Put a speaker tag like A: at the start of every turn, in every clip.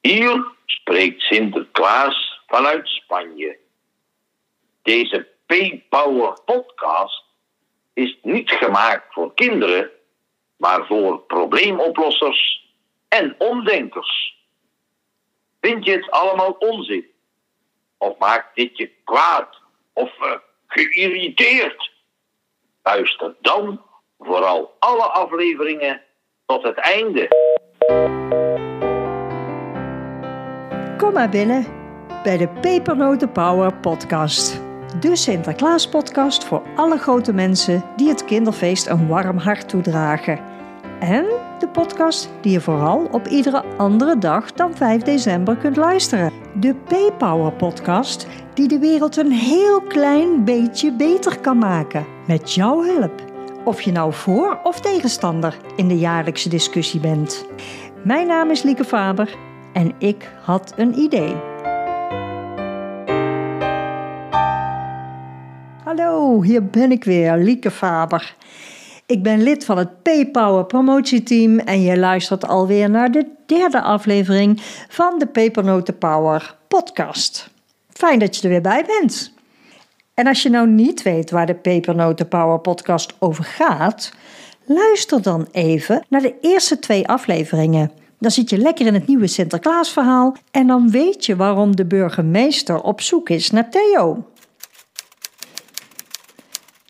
A: Hier spreekt Sinterklaas vanuit Spanje. Deze P-Power podcast is niet gemaakt voor kinderen, maar voor probleemoplossers en omdenkers. Vind je het allemaal onzin? Of maakt dit je kwaad of uh, geïrriteerd? Luister dan vooral alle afleveringen tot het einde.
B: Kom maar binnen bij de Pepernoten Power podcast. De Sinterklaas podcast voor alle grote mensen die het kinderfeest een warm hart toedragen. En de podcast die je vooral op iedere andere dag dan 5 december kunt luisteren. De P-Power podcast die de wereld een heel klein beetje beter kan maken. Met jouw hulp. Of je nou voor of tegenstander in de jaarlijkse discussie bent. Mijn naam is Lieke Faber en ik had een idee. Hallo, hier ben ik weer, Lieke Faber. Ik ben lid van het P-Power promotieteam en je luistert alweer naar de derde aflevering van de Pepernoten Power podcast. Fijn dat je er weer bij bent. En als je nou niet weet waar de Pepernoten Power podcast over gaat, luister dan even naar de eerste twee afleveringen. Dan zit je lekker in het nieuwe Sinterklaasverhaal en dan weet je waarom de burgemeester op zoek is naar Theo.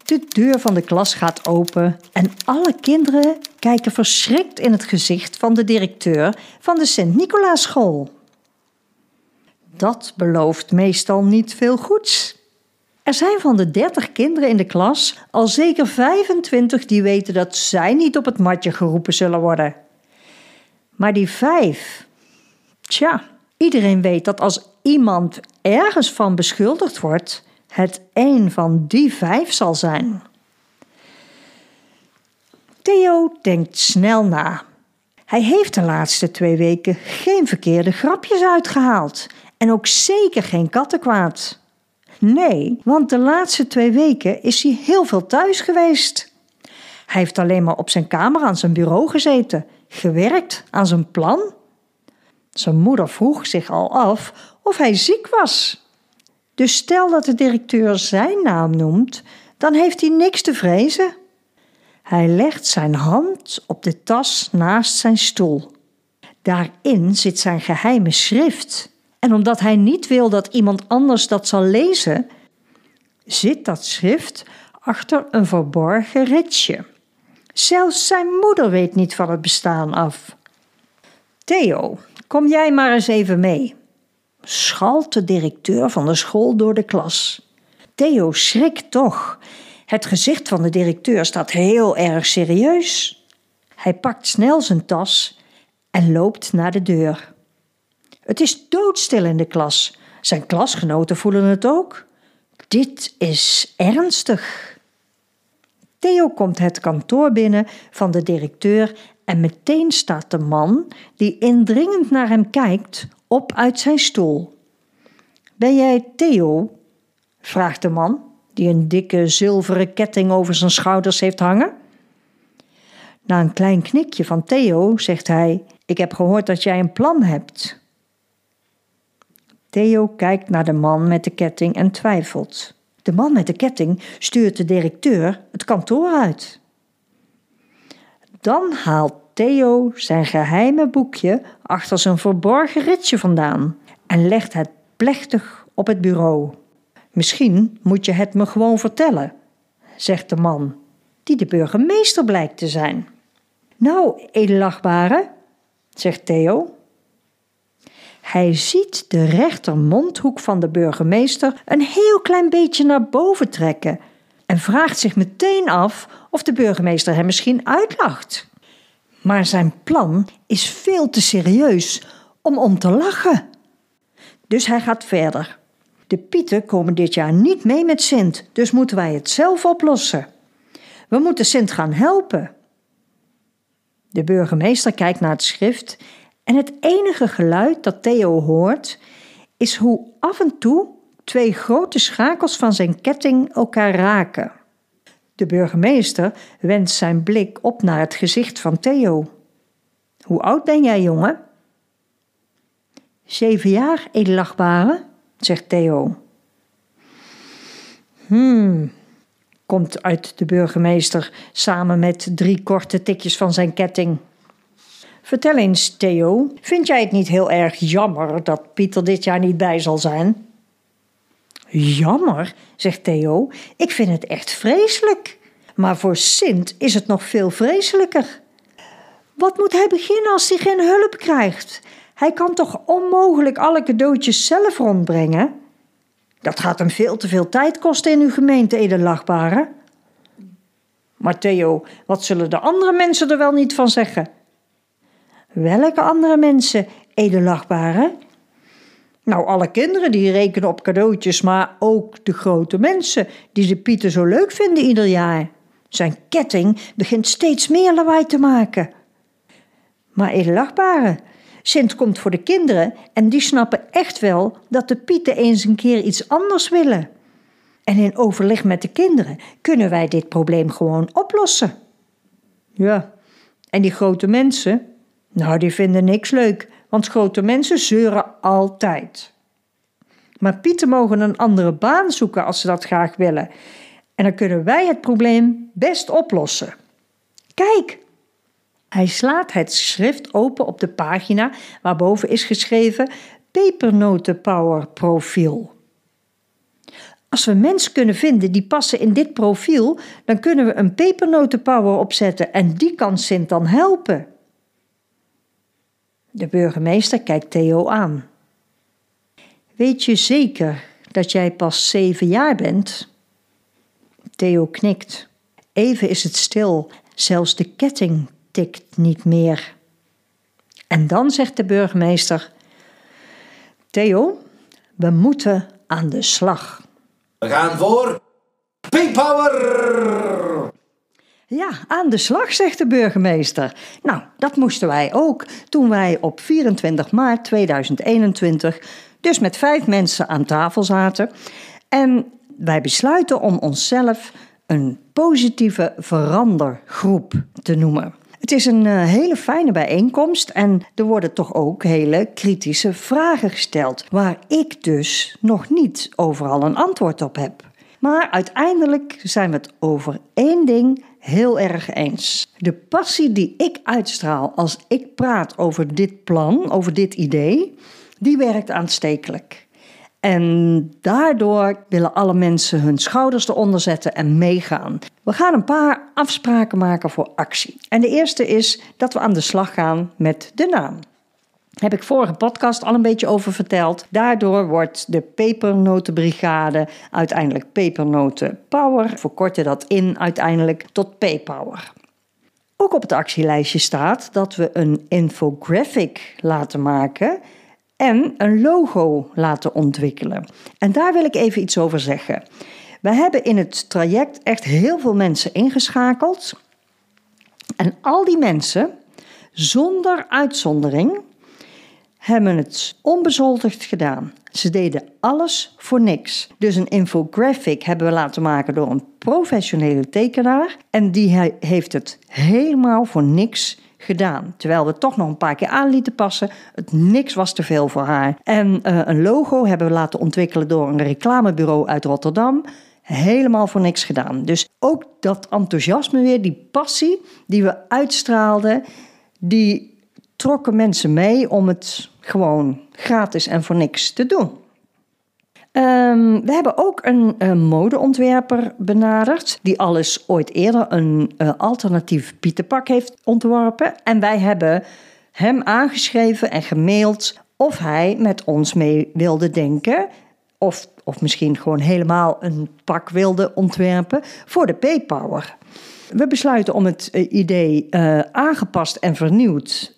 B: De deur van de klas gaat open en alle kinderen kijken verschrikt in het gezicht van de directeur van de Sint-Nicolaas-school. Dat belooft meestal niet veel goeds. Er zijn van de 30 kinderen in de klas al zeker 25 die weten dat zij niet op het matje geroepen zullen worden. Maar die vijf, tja, iedereen weet dat als iemand ergens van beschuldigd wordt, het een van die vijf zal zijn. Theo denkt snel na. Hij heeft de laatste twee weken geen verkeerde grapjes uitgehaald en ook zeker geen kattenkwaad. Nee, want de laatste twee weken is hij heel veel thuis geweest. Hij heeft alleen maar op zijn kamer aan zijn bureau gezeten, gewerkt aan zijn plan. Zijn moeder vroeg zich al af of hij ziek was. Dus stel dat de directeur zijn naam noemt, dan heeft hij niks te vrezen. Hij legt zijn hand op de tas naast zijn stoel. Daarin zit zijn geheime schrift. En omdat hij niet wil dat iemand anders dat zal lezen, zit dat schrift achter een verborgen ritsje. Zelfs zijn moeder weet niet van het bestaan af. Theo, kom jij maar eens even mee schalt de directeur van de school door de klas. Theo schrikt toch. Het gezicht van de directeur staat heel erg serieus. Hij pakt snel zijn tas en loopt naar de deur. Het is doodstil in de klas. Zijn klasgenoten voelen het ook. Dit is ernstig. Theo komt het kantoor binnen van de directeur en meteen staat de man, die indringend naar hem kijkt, op uit zijn stoel. Ben jij Theo? vraagt de man, die een dikke zilveren ketting over zijn schouders heeft hangen. Na een klein knikje van Theo zegt hij: Ik heb gehoord dat jij een plan hebt. Theo kijkt naar de man met de ketting en twijfelt. De man met de ketting stuurt de directeur het kantoor uit. Dan haalt Theo zijn geheime boekje achter zijn verborgen ritje vandaan en legt het plechtig op het bureau. Misschien moet je het me gewoon vertellen, zegt de man, die de burgemeester blijkt te zijn. Nou, edelachtbare, zegt Theo. Hij ziet de rechtermondhoek van de burgemeester een heel klein beetje naar boven trekken en vraagt zich meteen af of de burgemeester hem misschien uitlacht. Maar zijn plan is veel te serieus om om te lachen. Dus hij gaat verder. De Pieten komen dit jaar niet mee met Sint, dus moeten wij het zelf oplossen. We moeten Sint gaan helpen. De burgemeester kijkt naar het schrift en het enige geluid dat Theo hoort is hoe af en toe twee grote schakels van zijn ketting elkaar raken. De burgemeester wendt zijn blik op naar het gezicht van Theo. Hoe oud ben jij, jongen? Zeven jaar, edelachtbare, zegt Theo. Hmm, komt uit de burgemeester samen met drie korte tikjes van zijn ketting. Vertel eens, Theo, vind jij het niet heel erg jammer dat Pieter dit jaar niet bij zal zijn? Jammer, zegt Theo, ik vind het echt vreselijk. Maar voor Sint is het nog veel vreselijker. Wat moet hij beginnen als hij geen hulp krijgt? Hij kan toch onmogelijk alle cadeautjes zelf rondbrengen? Dat gaat hem veel te veel tijd kosten in uw gemeente, edelachtbare. Maar Theo, wat zullen de andere mensen er wel niet van zeggen? Welke andere mensen, edelachtbare? Nou, alle kinderen die rekenen op cadeautjes, maar ook de grote mensen die de Pieter zo leuk vinden ieder jaar. Zijn ketting begint steeds meer lawaai te maken. Maar edelachtbare, Sint komt voor de kinderen en die snappen echt wel dat de Pieten eens een keer iets anders willen. En in overleg met de kinderen kunnen wij dit probleem gewoon oplossen. Ja, en die grote mensen, nou, die vinden niks leuk, want grote mensen zeuren altijd. Maar Pieten mogen een andere baan zoeken als ze dat graag willen. En dan kunnen wij het probleem best oplossen. Kijk, hij slaat het schrift open op de pagina waarboven is geschreven Pepernotenpower profiel. Als we mensen kunnen vinden die passen in dit profiel, dan kunnen we een pepernotenpower opzetten en die kan Sint dan helpen. De burgemeester kijkt Theo aan. Weet je zeker dat jij pas zeven jaar bent? Theo knikt. Even is het stil, zelfs de ketting tikt niet meer. En dan zegt de burgemeester: Theo, we moeten aan de slag.
C: We gaan voor P-Power!
B: Ja, aan de slag, zegt de burgemeester. Nou, dat moesten wij ook toen wij op 24 maart 2021 dus met vijf mensen aan tafel zaten. En wij besluiten om onszelf een positieve verandergroep te noemen. Het is een uh, hele fijne bijeenkomst en er worden toch ook hele kritische vragen gesteld, waar ik dus nog niet overal een antwoord op heb. Maar uiteindelijk zijn we het over één ding heel erg eens. De passie die ik uitstraal als ik praat over dit plan, over dit idee, die werkt aanstekelijk. En daardoor willen alle mensen hun schouders eronder zetten en meegaan. We gaan een paar afspraken maken voor actie. En de eerste is dat we aan de slag gaan met de naam. Heb ik vorige podcast al een beetje over verteld. Daardoor wordt de pepernotenbrigade uiteindelijk pepernoten power. Verkorten dat in uiteindelijk tot p-power. Ook op het actielijstje staat dat we een infographic laten maken en een logo laten ontwikkelen. En daar wil ik even iets over zeggen. We hebben in het traject echt heel veel mensen ingeschakeld. En al die mensen, zonder uitzondering, hebben het onbezoldigd gedaan. Ze deden alles voor niks. Dus een infographic hebben we laten maken door een professionele tekenaar. En die heeft het helemaal voor niks gedaan. Terwijl we toch nog een paar keer aan lieten passen. Het niks was te veel voor haar. En uh, een logo hebben we laten ontwikkelen door een reclamebureau uit Rotterdam. Helemaal voor niks gedaan. Dus ook dat enthousiasme weer, die passie die we uitstraalden, die trokken mensen mee om het gewoon gratis en voor niks te doen. Um, we hebben ook een, een, modeontwerper benaderd, die alles ooit eerder een uh, alternatief Pieterpak heeft ontworpen. En wij hebben hem aangeschreven en gemaild of hij met ons mee wilde denken. Of, of misschien gewoon helemaal een pak wilde ontwerpen voor de P-Power. We besluiten om het uh, idee aangepast en vernieuwd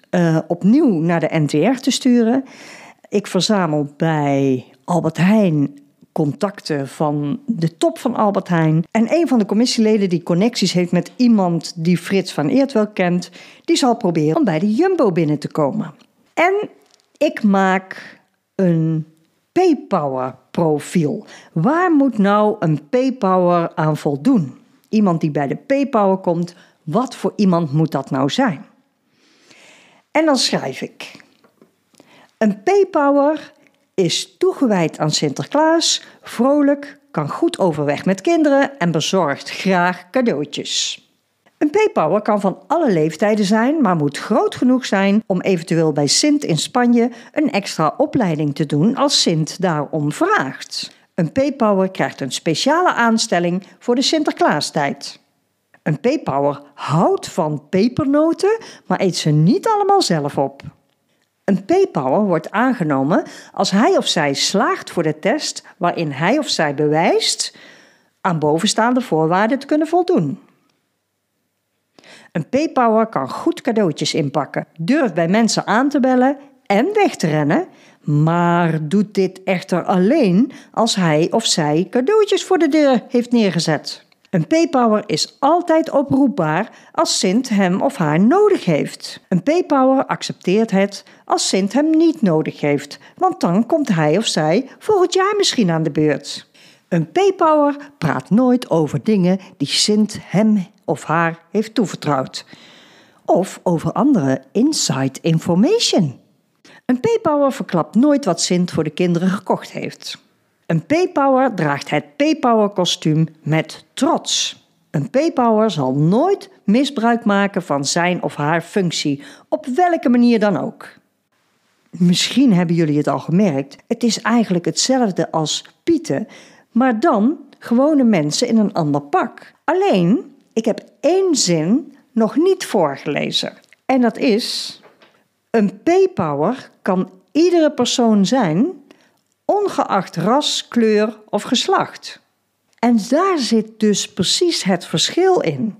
B: opnieuw naar de NTR te sturen. Ik verzamel bij Albert Heijn contacten van de top van Albert Heijn. En een van de commissieleden die connecties heeft met iemand die Frits van Eert wel kent, die zal proberen om bij de Jumbo binnen te komen. En ik maak een Paypower profiel. Waar moet nou een Paypower aan voldoen? Iemand die bij de Paypower komt, wat voor iemand moet dat nou zijn? En dan schrijf ik. Een P-Power is toegewijd aan Sinterklaas, vrolijk, kan goed overweg met kinderen en bezorgt graag cadeautjes. Een P-Power kan van alle leeftijden zijn, maar moet groot genoeg zijn om eventueel bij Sint in Spanje een extra opleiding te doen als Sint daarom vraagt. Een P-Power krijgt een speciale aanstelling voor de Sinterklaastijd. Een P-Power houdt van pepernoten, maar eet ze niet allemaal zelf op. Een P-Power wordt aangenomen als hij of zij slaagt voor de test waarin hij of zij bewijst aan bovenstaande voorwaarden te kunnen voldoen. Een P-Power kan goed cadeautjes inpakken, durft bij mensen aan te bellen en weg te rennen, maar doet dit echter alleen als hij of zij cadeautjes voor de deur heeft neergezet. Een P-Power is altijd oproepbaar als Sint hem of haar nodig heeft. Een P-Power accepteert het als Sint hem niet nodig heeft, want dan komt hij of zij volgend jaar misschien aan de beurt. Een P-Power praat nooit over dingen die Sint hem of haar heeft toevertrouwd. Of over andere inside information. Een P-Power verklapt nooit wat Sint voor de kinderen gekocht heeft. Een P-Power draagt het P-Power kostuum met trots. Een P-Power zal nooit misbruik maken van zijn of haar functie, op welke manier dan ook. Misschien hebben jullie het al gemerkt, het is eigenlijk hetzelfde als Pieten, maar dan gewone mensen in een ander pak. Alleen, ik heb één zin nog niet voorgelezen. En dat is: Een P-Power kan iedere persoon zijn ongeacht ras, kleur of geslacht. En daar zit dus precies het verschil in.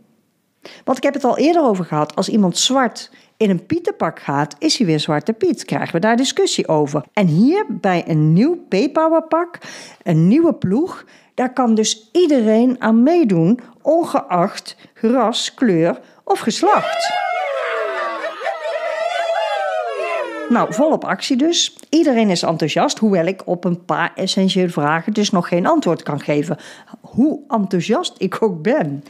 B: Want ik heb het al eerder over gehad, als iemand zwart in een pietenpak gaat, is hij weer Zwarte Piet. Krijgen we daar discussie over. En hier bij een nieuw P-Power pak, een nieuwe ploeg, daar kan dus iedereen aan meedoen, ongeacht ras, kleur of geslacht. Nou, volop actie dus. Iedereen is enthousiast, hoewel ik op een paar essentiële vragen dus nog geen antwoord kan geven. Hoe enthousiast ik ook ben.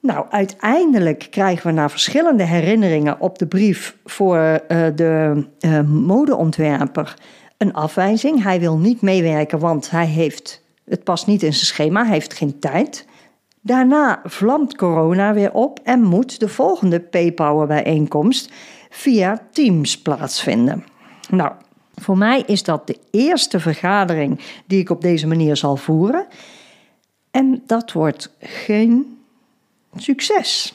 B: Nou, uiteindelijk krijgen we na verschillende herinneringen op de brief voor uh, de uh, modeontwerper een afwijzing. Hij wil niet meewerken, want hij heeft, het past niet in zijn schema, hij heeft geen tijd. Daarna vlamt corona weer op en moet de volgende P-Power bijeenkomst via Teams plaatsvinden. Nou, voor mij is dat de eerste vergadering die ik op deze manier zal voeren. En dat wordt geen succes.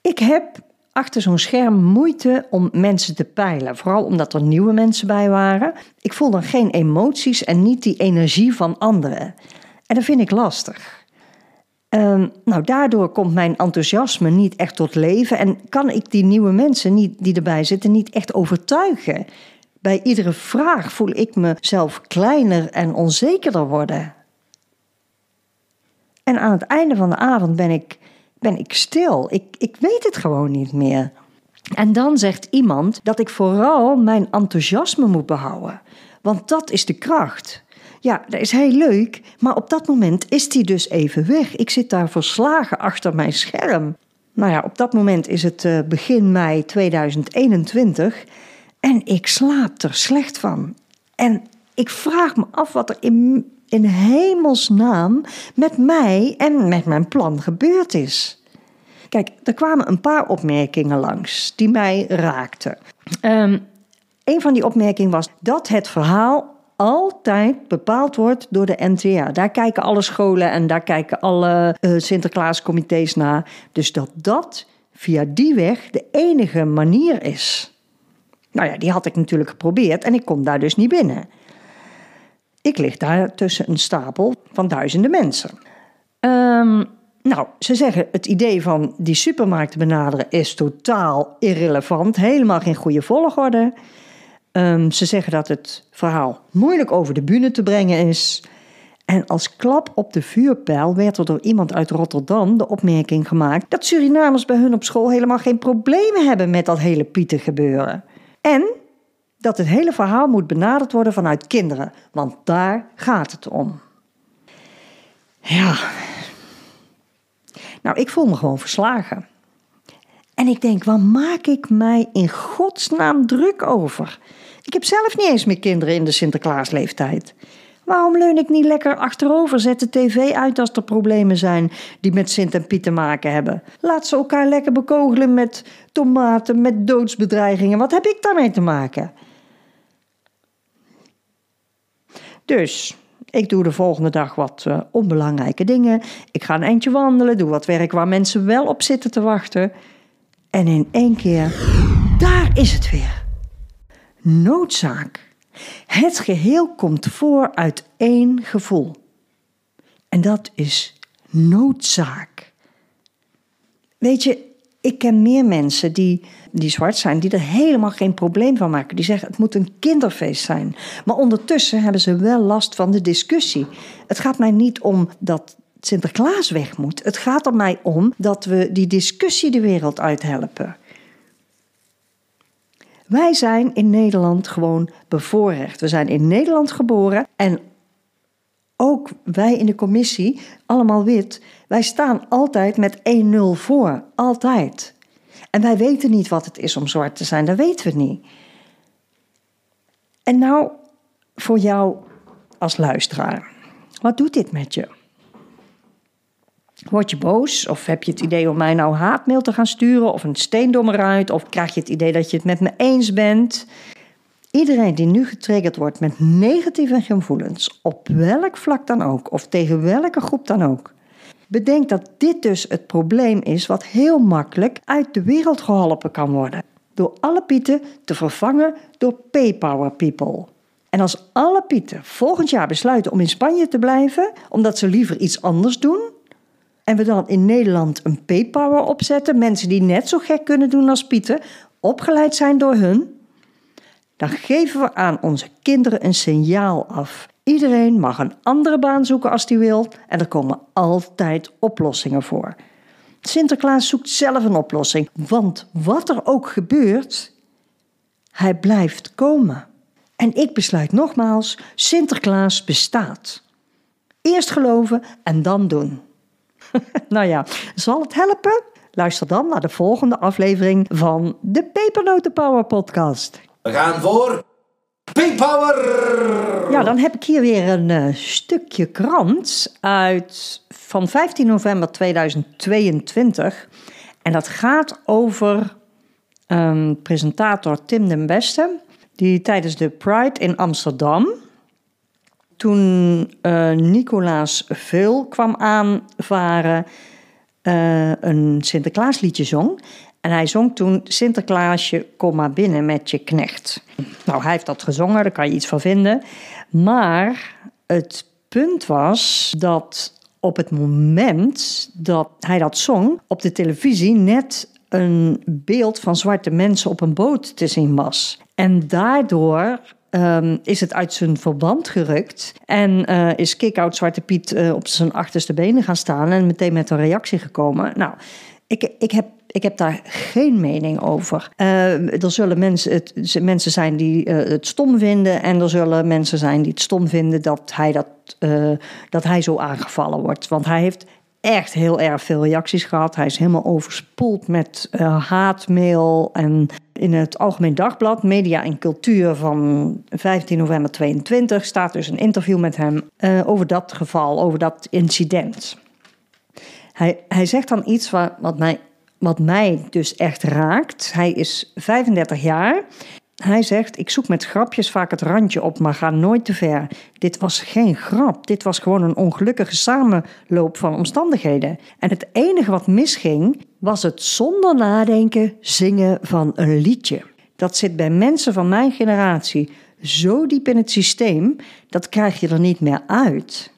B: Ik heb achter zo'n scherm moeite om mensen te peilen. Vooral omdat er nieuwe mensen bij waren. Ik voel dan geen emoties en niet die energie van anderen. En dat vind ik lastig. Ehm, nou, daardoor komt mijn enthousiasme niet echt tot leven en kan ik die nieuwe mensen niet, die erbij zitten niet echt overtuigen. Bij iedere vraag voel ik mezelf kleiner en onzekerder worden. En aan het einde van de avond ben ik, ben ik stil. Ik, ik weet het gewoon niet meer. En dan zegt iemand dat ik vooral mijn enthousiasme moet behouden. Want dat is de kracht. Ja, dat is heel leuk, maar op dat moment is die dus even weg. Ik zit daar verslagen achter mijn scherm. Nou ja, op dat moment is het uh, begin mei 2021 en ik slaap er slecht van. En ik vraag me af wat er in, in hemelsnaam met mij en met mijn plan gebeurd is. Kijk, er kwamen een paar opmerkingen langs die mij raakten. Um, een van die opmerkingen was dat het verhaal altijd bepaald wordt door de NTA. Daar kijken alle scholen en daar kijken alle uh, Sinterklaascomité's naar. Dus dat dat via die weg de enige manier is. Nou ja, die had ik natuurlijk geprobeerd en ik kom daar dus niet binnen. Ik lig daar tussen een stapel van duizenden mensen. Um, nou, ze zeggen het idee van die supermarkten benaderen is totaal irrelevant, helemaal geen goede volgorde. Um, ze zeggen dat het verhaal moeilijk over de bühne te brengen is. En als klap op de vuurpijl werd er door iemand uit Rotterdam de opmerking gemaakt dat Surinamers bij hun op school helemaal geen problemen hebben met dat hele Pieter gebeuren. En dat het hele verhaal moet benaderd worden vanuit kinderen, want daar gaat het om. Ja. Nou, ik voel me gewoon verslagen. En ik denk, waar maak ik mij in godsnaam druk over? Ik heb zelf niet eens meer kinderen in de Sinterklaasleeftijd. Waarom leun ik niet lekker achterover? Zet de tv uit als er problemen zijn die met Sint en Piet te maken hebben. Laat ze elkaar lekker bekogelen met tomaten, met doodsbedreigingen. Wat heb ik daarmee te maken? Dus ik doe de volgende dag wat uh, onbelangrijke dingen. Ik ga een eindje wandelen, doe wat werk waar mensen wel op zitten te wachten. En in één keer, daar is het weer. Noodzaak. Het geheel komt voor uit één gevoel. En dat is noodzaak. Weet je, ik ken meer mensen die, die zwart zijn, die er helemaal geen probleem van maken. Die zeggen het moet een kinderfeest zijn. Maar ondertussen hebben ze wel last van de discussie. Het gaat mij niet om dat Sinterklaas weg moet. Het gaat er mij om dat we die discussie de wereld uithelpen. Wij zijn in Nederland gewoon bevoorrecht. We zijn in Nederland geboren en ook wij in de commissie, allemaal wit, wij staan altijd met 1-0 voor. Altijd. En wij weten niet wat het is om zwart te zijn, dat weten we niet. En nou, voor jou als luisteraar, wat doet dit met je? Word je boos? Of heb je het idee om mij nou haatmail te gaan sturen? Of een steendommer uit? Of krijg je het idee dat je het met me eens bent? Iedereen die nu getriggerd wordt met negatieve gevoelens, op welk vlak dan ook, of tegen welke groep dan ook, bedenk dat dit dus het probleem is wat heel makkelijk uit de wereld geholpen kan worden. Door alle pieten te vervangen door paypower people. En als alle pieten volgend jaar besluiten om in Spanje te blijven, omdat ze liever iets anders doen, en we dan in Nederland een paypower opzetten, mensen die net zo gek kunnen doen als Pieten, opgeleid zijn door hun, dan geven we aan onze kinderen een signaal af. Iedereen mag een andere baan zoeken als hij wil en er komen altijd oplossingen voor. Sinterklaas zoekt zelf een oplossing, want wat er ook gebeurt, hij blijft komen. En ik besluit nogmaals: Sinterklaas bestaat. Eerst geloven en dan doen. nou ja, zal het helpen? Luister dan naar de volgende aflevering van de Pepernoten Power Podcast.
C: We gaan voor Power.
B: Ja, dan heb ik hier weer een uh, stukje krant uit van 15 november 2022. En dat gaat over um, presentator Tim den Beste, die tijdens de Pride in Amsterdam toen uh, Nicolaas Veul kwam aanvaren, uh, een Sinterklaasliedje zong. En hij zong toen Sinterklaasje, kom maar binnen met je knecht. Nou, hij heeft dat gezongen, daar kan je iets van vinden. Maar het punt was dat op het moment dat hij dat zong, op de televisie net een beeld van zwarte mensen op een boot te zien was. En daardoor um, is het uit zijn verband gerukt. En uh, is Kick-Out Zwarte Piet uh, op zijn achterste benen gaan staan en meteen met een reactie gekomen. Nou, ik, ik, heb, ik heb daar geen mening over. Uh, er zullen mensen, het, mensen zijn die het stom vinden. En er zullen mensen zijn die het stom vinden dat hij, dat, dat hij zo aangevallen wordt. Want hij heeft echt heel erg veel reacties gehad. Hij is helemaal overspoeld met uh, haatmail. En in het Algemeen Dagblad, Media en Cultuur van 15 november 22, staat dus een interview met hem uh, over dat geval, over dat incident. Hij, hij zegt dan iets wat, wat, mij, wat mij dus echt raakt. Hij is 35 jaar hij zegt: Ik zoek met grapjes vaak het randje op, maar ga nooit te ver. Dit was geen grap. Dit was gewoon een ongelukkige samenloop van omstandigheden. En het enige wat misging, was het zonder nadenken zingen van een liedje. Dat zit bij mensen van mijn generatie zo diep in het systeem, dat krijg je er niet meer uit.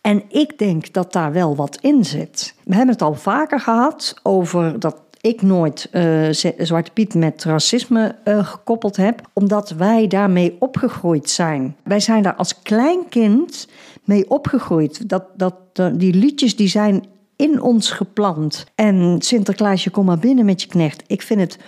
B: En ik denk dat daar wel wat in zit. We hebben het al vaker gehad over dat ik nooit uh, Zwarte Piet met racisme uh, gekoppeld heb, omdat wij daarmee opgegroeid zijn. Wij zijn daar als klein kind mee opgegroeid. Dat, dat, die liedjes die zijn in ons geplant. En Sinterklaasje, kom maar binnen met je knecht. Ik vind het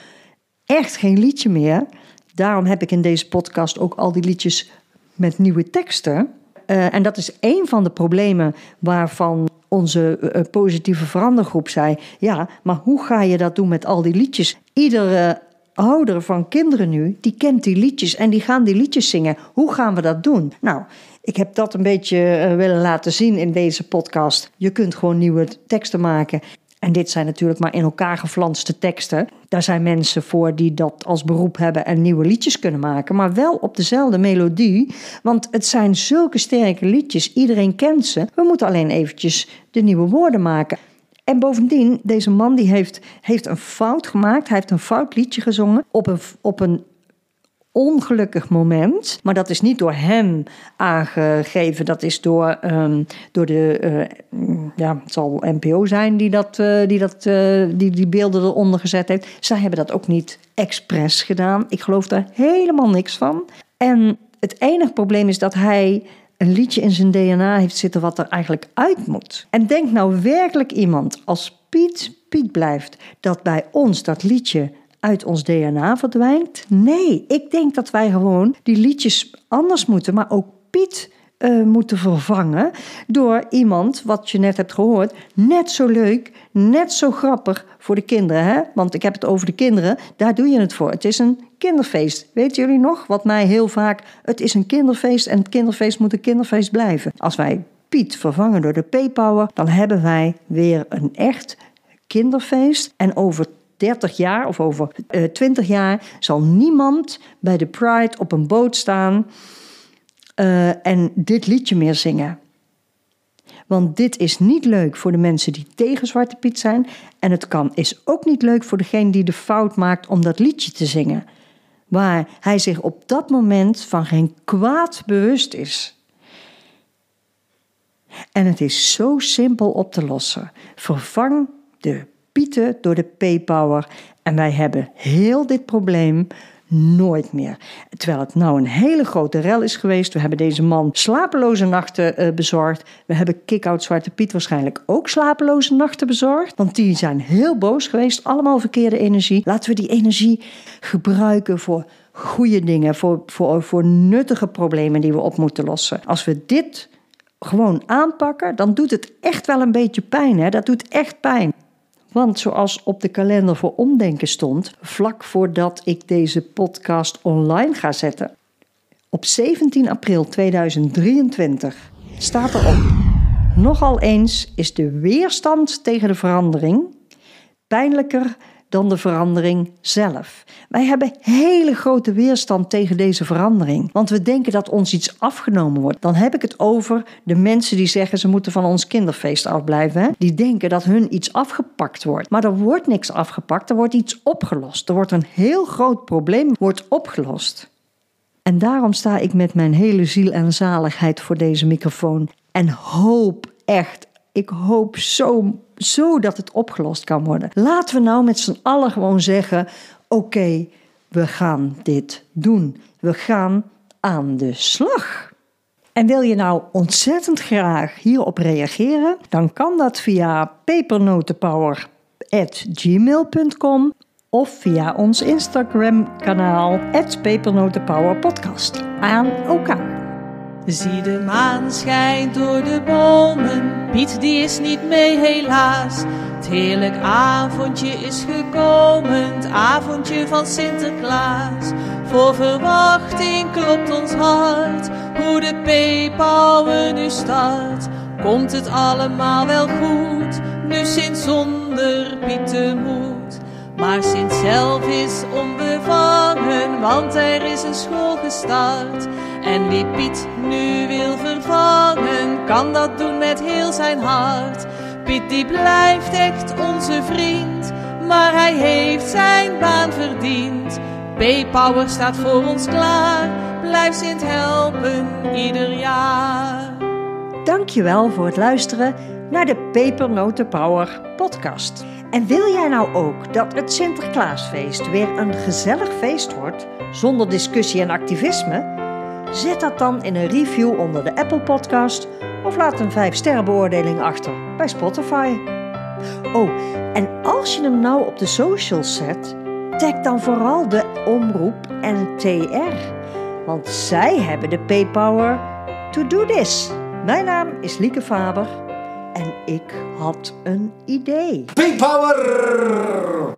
B: echt geen liedje meer. Daarom heb ik in deze podcast ook al die liedjes met nieuwe teksten. Uh, en dat is een van de problemen waarvan onze eh, positieve verandergroep zei: Ja, maar hoe ga je dat doen met al die liedjes? Iedere ouder van kinderen nu, die kent die liedjes en die gaan die liedjes zingen. Hoe gaan we dat doen? Nou, ik heb dat een beetje uh, willen laten zien in deze podcast. Je kunt gewoon nieuwe teksten maken. En dit zijn natuurlijk maar in elkaar geflanste teksten. Daar zijn mensen voor die dat als beroep hebben en nieuwe liedjes kunnen maken, maar wel op dezelfde melodie. Want het zijn zulke sterke liedjes, iedereen kent ze. We moeten alleen eventjes de nieuwe woorden maken. En bovendien, deze man die heeft, heeft een fout gemaakt. Hij heeft een fout liedje gezongen op een, op een ongelukkig moment. Maar dat is niet door hem aangegeven. Dat is door, um, door de. Uh, ja, het zal NPO zijn die, dat, uh, die, dat, uh, die die beelden eronder gezet heeft. Zij hebben dat ook niet expres gedaan. Ik geloof daar helemaal niks van. En het enige probleem is dat hij een liedje in zijn DNA heeft zitten wat er eigenlijk uit moet. En denkt nou werkelijk iemand als Piet Piet blijft dat bij ons dat liedje uit ons DNA verdwijnt? Nee, ik denk dat wij gewoon die liedjes anders moeten, maar ook Piet uh, moeten vervangen door iemand, wat je net hebt gehoord, net zo leuk, net zo grappig voor de kinderen. Hè? Want ik heb het over de kinderen, daar doe je het voor. Het is een kinderfeest. Weten jullie nog wat mij heel vaak, het is een kinderfeest en het kinderfeest moet een kinderfeest blijven. Als wij Piet vervangen door de P-Power, dan hebben wij weer een echt kinderfeest. En over 30 jaar of over uh, eh, 20 jaar zal niemand bij de Pride op een boot staan uh, en dit liedje meer zingen. Want dit is niet leuk voor de mensen die tegen Zwarte Piet zijn. En het kan, is ook niet leuk voor degene die de fout maakt om dat liedje te zingen. Waar hij zich op dat moment van geen kwaad bewust is. En het is zo simpel op te lossen. Vervang de door de P-power. En wij hebben heel dit probleem nooit meer. Terwijl het nou een hele grote rel is geweest. We hebben deze man slapeloze nachten uh, bezorgd. We hebben Kick-Out Zwarte Piet waarschijnlijk ook slapeloze nachten bezorgd. Want die zijn heel boos geweest. Allemaal verkeerde energie. Laten we die energie gebruiken voor goede dingen. Voor, voor, voor nuttige problemen die we op moeten lossen. Als we dit gewoon aanpakken, dan doet het echt wel een beetje pijn. Hè? Dat doet echt pijn. Want zoals op de kalender voor omdenken stond, vlak voordat ik deze podcast online ga zetten, op 17 april 2023 staat erop: Nogal eens is de weerstand tegen de verandering pijnlijker dan de verandering zelf. Wij hebben hele grote weerstand tegen deze verandering, want we denken dat ons iets afgenomen wordt. Dan heb ik het over de mensen die zeggen ze moeten van ons kinderfeest afblijven. Hè? Die denken dat hun iets afgepakt wordt. Maar er wordt niks afgepakt, er wordt iets opgelost. Er wordt een heel groot probleem wordt opgelost. En daarom sta ik met mijn hele ziel en zaligheid voor deze microfoon en hoop echt, ik hoop zo zo dat het opgelost kan worden. Laten we nou met z'n allen gewoon zeggen: oké, we gaan dit doen. We gaan aan de slag. En wil je nou ontzettend graag hierop reageren, dan kan dat via pepernotenpower@gmail.com of via ons Instagram kanaal @pepernotenpowerpodcast aan elkaar.
D: Zie de maan schijnt door de bomen, Piet die is niet mee helaas. Het heerlijk avondje is gekomen, het avondje van Sinterklaas. Voor verwachting klopt ons hart, hoe de peepauwen nu start. Komt het allemaal wel goed, nu Sint zonder Piet te moed. Maar Sint zelf is onbevangen, want er is een school gestart. En wie Piet nu wil vervangen, kan dat doen met heel zijn hart. Piet die blijft echt onze vriend, maar hij heeft zijn baan verdiend. P-Power staat voor ons klaar, blijf Sint helpen ieder jaar.
B: Dankjewel voor het luisteren naar de Pepernoten Power podcast. En wil jij nou ook dat het Sinterklaasfeest weer een gezellig feest wordt, zonder discussie en activisme? Zet dat dan in een review onder de Apple Podcast of laat een 5 sterren beoordeling achter bij Spotify. Oh, en als je hem nou op de socials zet, tag dan vooral de omroep NTR. Want zij hebben de paypower to do this. Mijn naam is Lieke Faber en ik had een idee.
C: Pink Power!